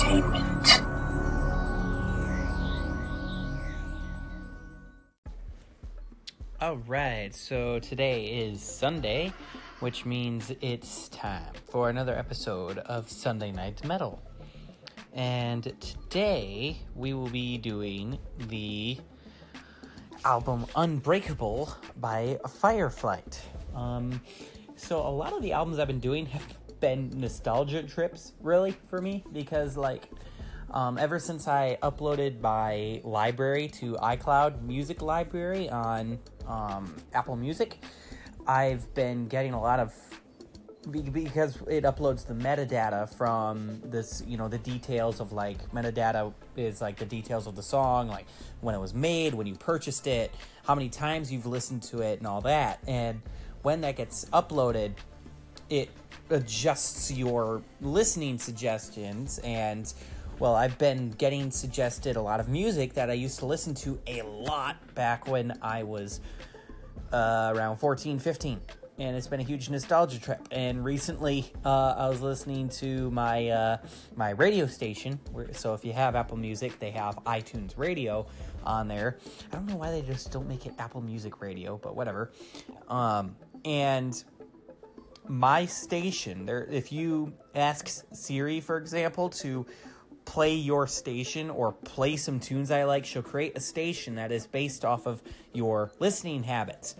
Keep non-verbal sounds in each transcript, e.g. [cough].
entertainment. All right, so today is Sunday, which means it's time for another episode of Sunday Night Metal. And today we will be doing the album Unbreakable by Fireflight. Um, so a lot of the albums I've been doing have been nostalgia trips, really, for me, because like um, ever since I uploaded my library to iCloud Music Library on um, Apple Music, I've been getting a lot of because it uploads the metadata from this, you know, the details of like metadata is like the details of the song, like when it was made, when you purchased it, how many times you've listened to it, and all that. And when that gets uploaded, it adjusts your listening suggestions and well, I've been getting suggested a lot of music that I used to listen to a lot back when I was uh, around 14, 15. And it's been a huge nostalgia trip. And recently, uh, I was listening to my uh, my radio station. So if you have Apple Music, they have iTunes Radio on there. I don't know why they just don't make it Apple Music Radio, but whatever. Um, and my station, there, if you ask Siri, for example, to play your station or play some tunes I like, she'll create a station that is based off of your listening habits.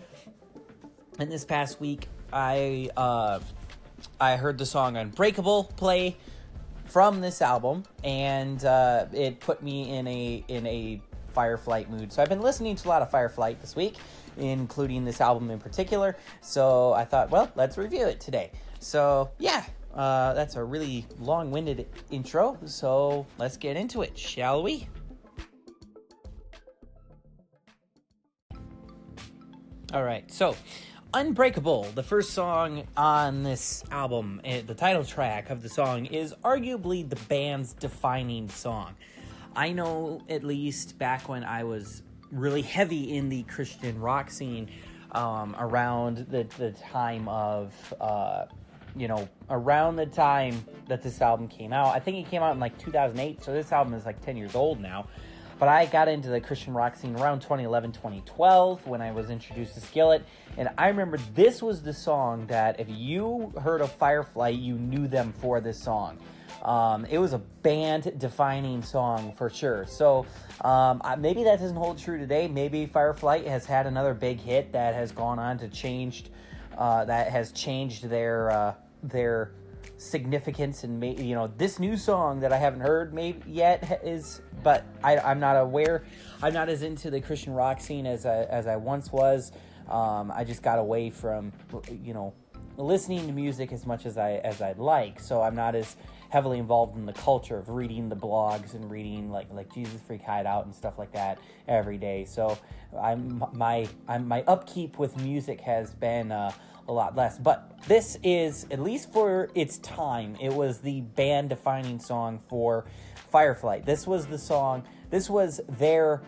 And this past week, I uh, I heard the song "Unbreakable" play from this album, and uh, it put me in a in a Fireflight mood. So I've been listening to a lot of Fireflight this week, including this album in particular. So I thought, well, let's review it today. So yeah, uh, that's a really long winded intro, so let's get into it, shall we? All right, so Unbreakable, the first song on this album, eh, the title track of the song, is arguably the band's defining song. I know, at least back when I was really heavy in the Christian rock scene um, around the, the time of. Uh, you know, around the time that this album came out. I think it came out in like 2008, so this album is like 10 years old now. But I got into the Christian rock scene around 2011, 2012 when I was introduced to Skillet. And I remember this was the song that if you heard of Fireflight, you knew them for this song. Um, it was a band defining song for sure. So um, maybe that doesn't hold true today. Maybe Fireflight has had another big hit that has gone on to changed, uh, that has changed their uh, their significance and maybe you know this new song that I haven't heard maybe yet is but I, I'm not aware. I'm not as into the Christian rock scene as I, as I once was. Um, I just got away from you know listening to music as much as I as I'd like. So I'm not as heavily involved in the culture of reading the blogs and reading like like Jesus Freak Hideout and stuff like that every day. So I'm my I'm, my upkeep with music has been uh, a lot less. But this is, at least for its time, it was the band defining song for Fireflight. This was the song, this was their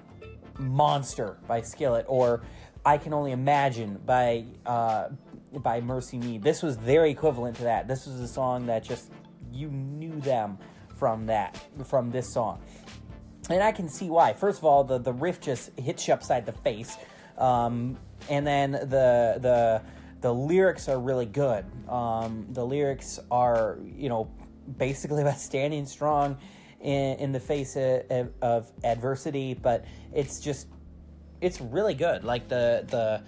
Monster by Skillet, or I Can Only Imagine by, uh, by MercyMe. This was their equivalent to that. This was a song that just, you knew them from that, from this song. And I can see why. First of all, the, the riff just hits you upside the face. Um, and then the the the lyrics are really good. Um, the lyrics are, you know, basically [laughs] about standing strong in, in the face of, of, adversity, but it's just, it's really good. Like the the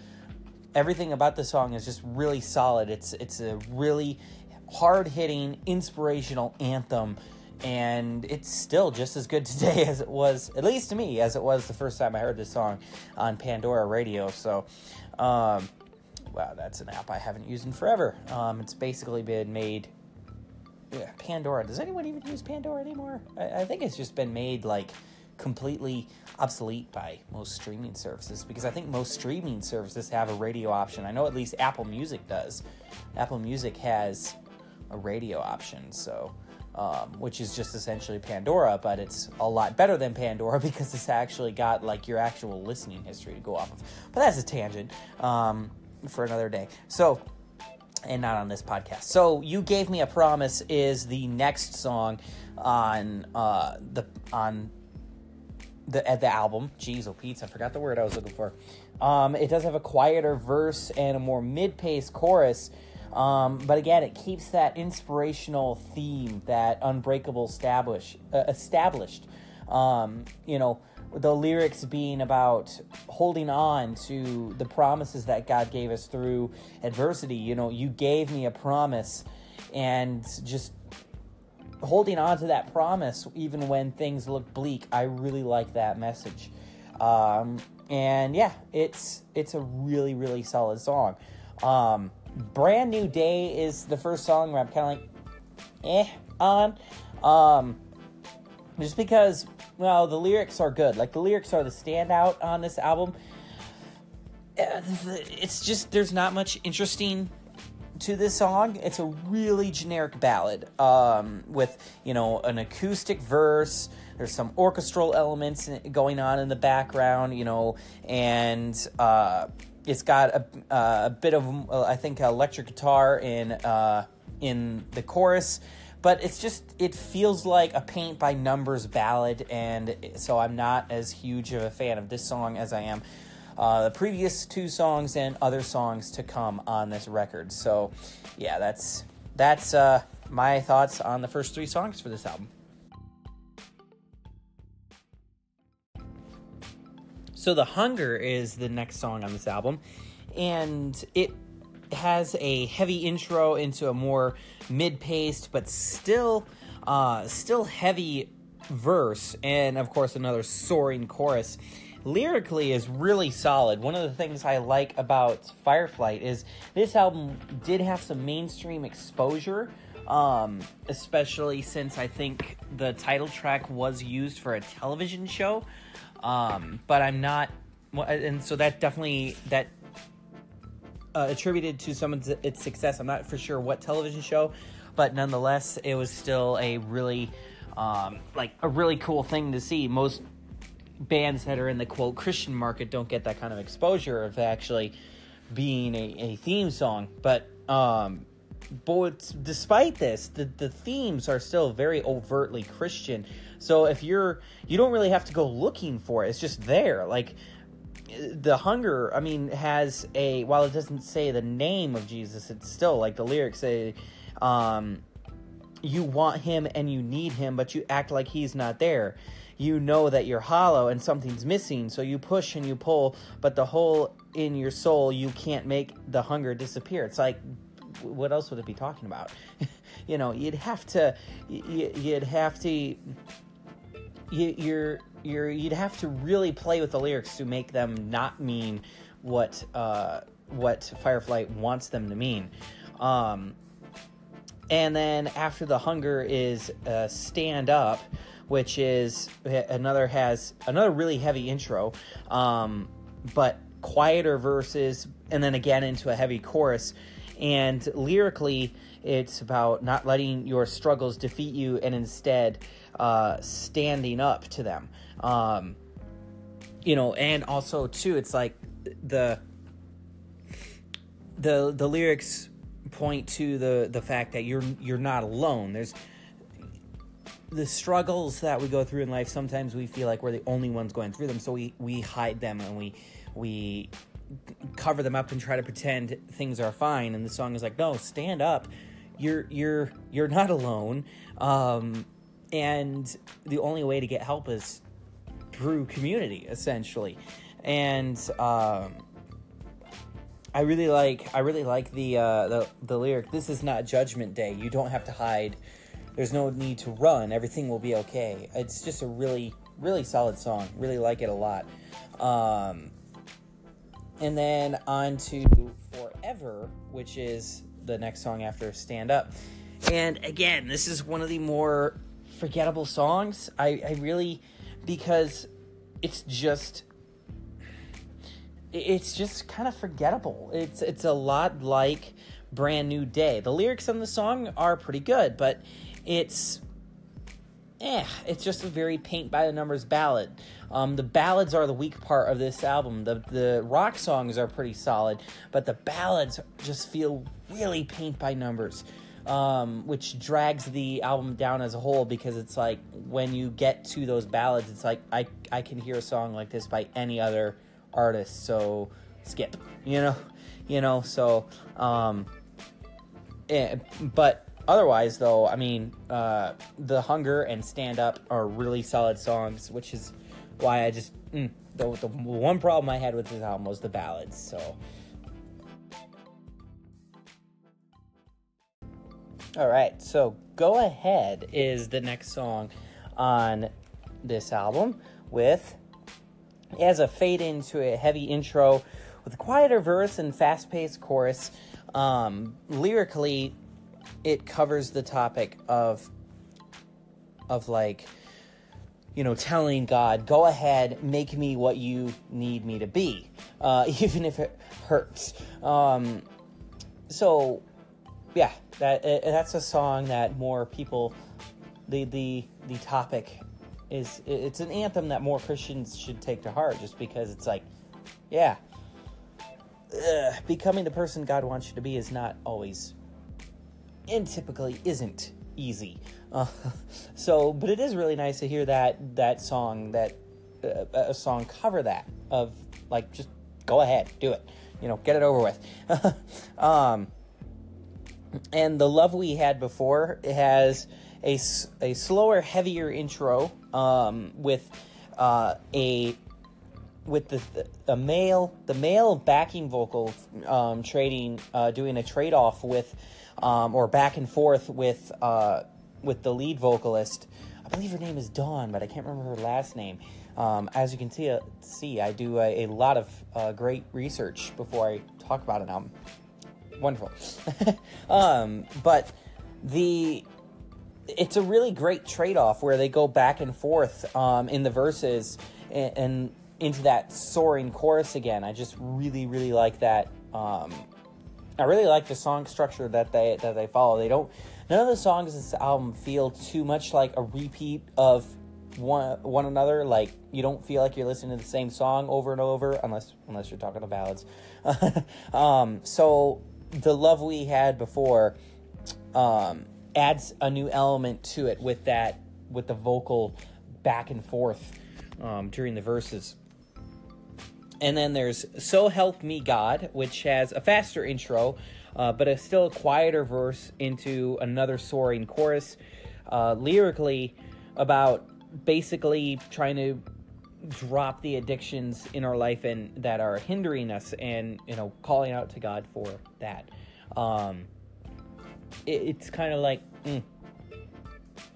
everything about the song is just really solid. It's it's a really hard hitting, inspirational anthem. And it's still just as good [laughs] today as it was, at least to me, as it was the first time I heard this song on Pandora Radio. So, um, wow, that's an app I haven't used in forever. Um, it's basically been made. Yeah, Pandora. Does anyone even use Pandora anymore? I, I think it's just been made like completely obsolete by most streaming services because I think most streaming services have a radio option. I know at least Apple Music does. Apple Music has a radio option, so um, which is just essentially Pandora, but it's a lot better than Pandora [laughs] because it's actually got like your actual listening history to go off of. But that's a tangent. Um, for another day. So, and not on this podcast. So you gave me a promise is the next song on uh, the on the at the album. Jeez, oh I forgot the word I was looking for. Um, it does have a quieter verse and a more mid-paced chorus. Um, but again, it keeps that inspirational theme that Unbreakable establish, uh, established. Um, you know, the lyrics being about holding on to the promises that God gave us through adversity. You know, you gave me a promise, and just holding on to that promise even when things look bleak. I really like that message. Um, and yeah, it's it's a really really solid song. Um, Brand New Day is the first song where I'm kind of like, eh, on. Um, just because, well, the lyrics are good. Like, the lyrics are the standout on this album. It's just, there's not much interesting to this song. It's a really generic ballad um, with, you know, an acoustic verse. There's some orchestral elements going on in the background, you know, and uh, it's got a, uh, a bit of, I think, electric guitar in uh, in the chorus. But it's just it feels like a paint by numbers ballad, and so I'm not as huge of a fan of this song as I am uh, the previous two songs and other songs to come on this record. So, yeah, that's that's uh, my thoughts on the first three songs for this album. So, The Hunger is the next song on this album, and it has a heavy intro into a more mid-paced but still uh, still heavy verse, and of course another soaring chorus lyrically is really solid. One of the things I like about Fireflight is this album did have some mainstream exposure, um, especially since I think the title track was used for a television show. Um, but I'm not, and so that definitely that uh, attributed to some of its success. I'm not for sure what television show, but nonetheless, it was still a really um, like a really cool thing to see. Most bands that are in the quote Christian market don't get that kind of exposure of actually being a, a theme song. But um, but despite this, the, the themes are still very overtly Christian. So if you're you don't really have to go looking for it. It's just there. Like the hunger, I mean, has a while it doesn't say the name of Jesus, it's still like the lyrics say um you want him and you need him, but you act like he's not there you know that you're hollow and something's missing. So you push and you pull, but the hole in your soul, you can't make the hunger disappear. It's like, what else would it be talking about? [laughs] you know, you'd have to, you'd have to, you, you're, you're, you'd have to really play with the lyrics to make them not mean what, uh, what Fireflight wants them to mean. Um, and then after the hunger is uh, stand up which is another has another really heavy intro, um, but quieter verses, and then again into a heavy chorus. And lyrically, it's about not letting your struggles defeat you, and instead uh, standing up to them. Um, you know, and also too, it's like the the the lyrics point to the the fact that you're you're not alone. There's the struggles that we go through in life sometimes we feel like we're the only ones going through them so we we hide them and we we cover them up and try to pretend things are fine and the song is like no stand up you're you're you're not alone um, and the only way to get help is through community essentially and um, I really like I really like the uh, the the lyric. This is not Judgment Day. You don't have to hide there's no need to run. Everything will be okay. It's just a really, really solid song. Really like it a lot. Um, and then on to Forever, which is the next song after Stand Up. And again, this is one of the more forgettable songs. I, I really, because it's just it's just kind of forgettable. It's it's a lot like Brand New Day. The lyrics on the song are pretty good, but it's eh, it's just a very paint by the numbers ballad. Um, the ballads are the weak part of this album. The the rock songs are pretty solid, but the ballads just feel really paint by numbers, um, which drags the album down as a whole because it's like when you get to those ballads, it's like I I can hear a song like this by any other artist, so skip, you know, [laughs] you know, so um, eh, but otherwise though, I mean, uh, the hunger and stand up are really solid songs, which is why I just mm, the, the one problem I had with this album was the ballads, so. All right, so Go Ahead is the next song on this album with as a fade into a heavy intro with a quieter verse and fast-paced chorus. Um, lyrically, it covers the topic of of like you know telling God, "Go ahead, make me what you need me to be, uh, [laughs] even if it hurts." Um, so yeah, that that's a song that more people the the the topic is it's an anthem that more Christians should take to heart just because it's like yeah ugh, becoming the person God wants you to be is not always and typically isn't easy. Uh, [laughs] so, but it is really nice to hear that that song that uh, a song cover that of like just go ahead, do it, you know, get it over with. [laughs] um, and the love we had before has a, a slower, heavier intro um, with uh, a with the, the male the male backing vocal um, trading uh, doing a trade off with um, or back and forth with uh, with the lead vocalist. I believe her name is Dawn, but I can't remember her last name. Um, as you can see, see I do a, a lot of uh, great research before I talk about an album wonderful. [laughs] um, but the it's a really great trade off where they go back and forth um, in the verses and, and, into that soaring chorus again. I just really really like that. Um, I really like the song structure that they that they follow. They don't none of the songs in this album feel too much like a repeat of one one another. Like you don't feel like you're listening to the same song over and over, unless unless you're talking to ballads. [laughs] um, so the love we had before um, adds a new element to it with that with the vocal back and forth um, during the verses. And then there's So Help Me God, which has a faster intro, uh, but a still quieter verse into another soaring chorus. Uh, lyrically, about basically trying to drop the addictions in our life and that are hindering us and you know calling out to god for that. Um it, it's kind of like mm,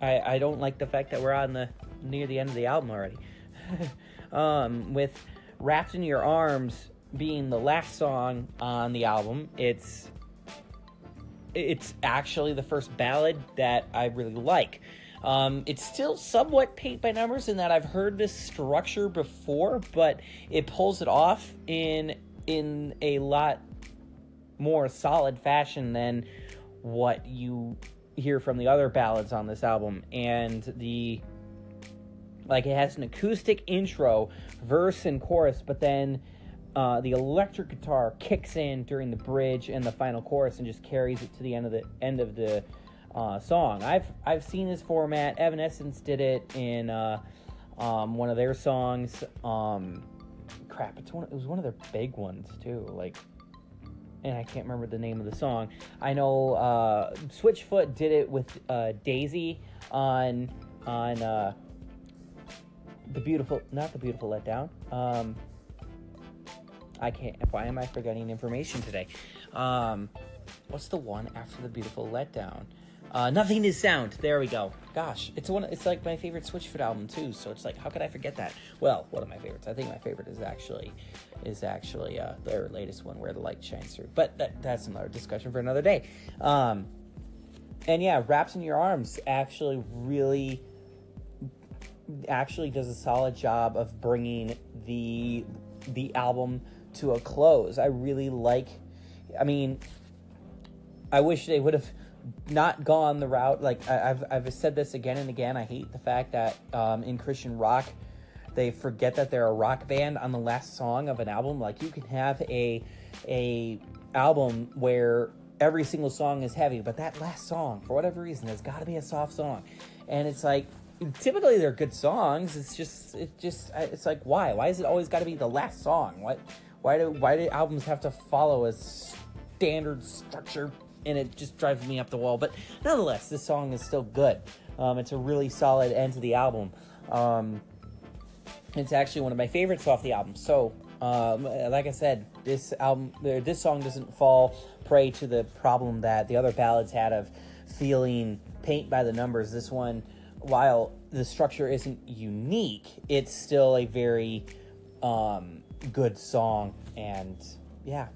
i i don't like the fact that we're on the near the end of the album already. [laughs] Um with wrapped in your arms being the last song on the album it's it's actually the first ballad that i really like um, it's still somewhat paint by numbers in that I've heard this structure before, but it pulls it off in in a lot more solid fashion than what you hear from the other ballads on this album. And the like it has an acoustic intro, verse and chorus, but then uh, the electric guitar kicks in during the bridge and the final chorus and just carries it to the end of the end of the uh, song. I've I've seen this format. Evanescence did it in uh, um, one of their songs. Um, crap, it's one. It was one of their big ones too. Like, and I can't remember the name of the song. I know uh, Switchfoot did it with uh, Daisy on on uh, the beautiful, not the beautiful letdown. Um, I can't. Why am I forgetting information today? Um, what's the one after the beautiful letdown? Uh, Nothing is sound. There we go. Gosh, it's one. It's like my favorite Switchfoot album too. So it's like, how could I forget that? Well, one of my favorites. I think my favorite is actually is actually uh, their latest one, where the light shines through. But that, that's another discussion for another day. Um, and yeah, wraps in your arms actually really actually does a solid job of bringing the the album to a close. I really like. I mean, I wish they would have not gone the route like I, have I've said this again and again. I hate the fact that um, in Christian rock they forget that they're a rock band on the last song of an album. Like you can have a a album where every single song is heavy, but that last song, for whatever reason, has got to be a soft song. And it's like, typically they're good songs. It's just, it just, it's like, why? Why is it always got to be the last song? What? Why do why do albums have to follow a standard structure? And it just drives me up the wall. But nonetheless, this song is still good. Um, it's a really solid end to the album. Um, it's actually one of my favorites off the album. So, um, like I said, this album, this song doesn't fall prey to the problem that the other ballads had of feeling paint by the numbers. This one, while the structure isn't unique, it's still a very um, good song, and yeah.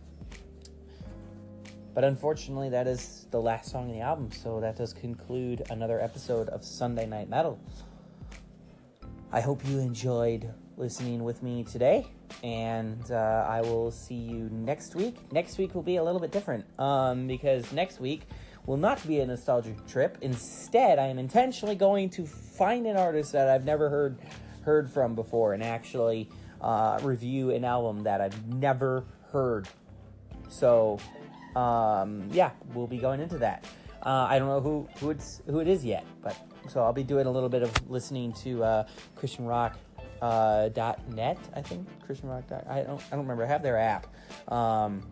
But unfortunately, that is the last song in the album, so that does conclude another episode of Sunday Night Metal. I hope you enjoyed listening with me today, and uh, I will see you next week. Next week will be a little bit different um, because next week will not be a nostalgic trip. Instead, I am intentionally going to find an artist that I've never heard heard from before and actually uh, review an album that I've never heard. So, um, yeah, we'll be going into that. Uh, I don't know who who it's who it is yet, but so I'll be doing a little bit of listening to uh, Christian Rock uh, dot net. I think Christian Rock. Dot, I don't. I don't remember. I have their app. Um,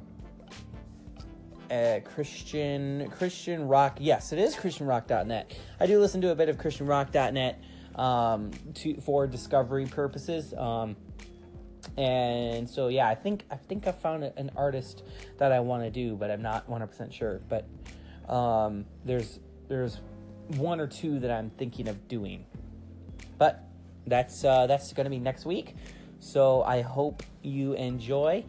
uh, Christian Christian Rock. Yes, it is Christian Rock dot net I do listen to a bit of ChristianRock.net um, to for discovery purposes. Um, and so yeah, I think I think I found an artist that I want to do, but I'm not 100 percent sure. But um, there's there's one or two that I'm thinking of doing, but that's uh, that's to be next week. So I hope you enjoy.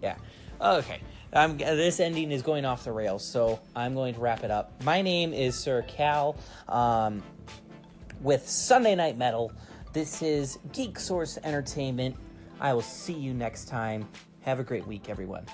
Yeah. Okay. Um, this ending is going off the rails, so I'm going to wrap it up. My name is Sir Kal um, with Sunday Night Metal. This is Geek Source Entertainment. I will see you next time. Have a great week, everyone.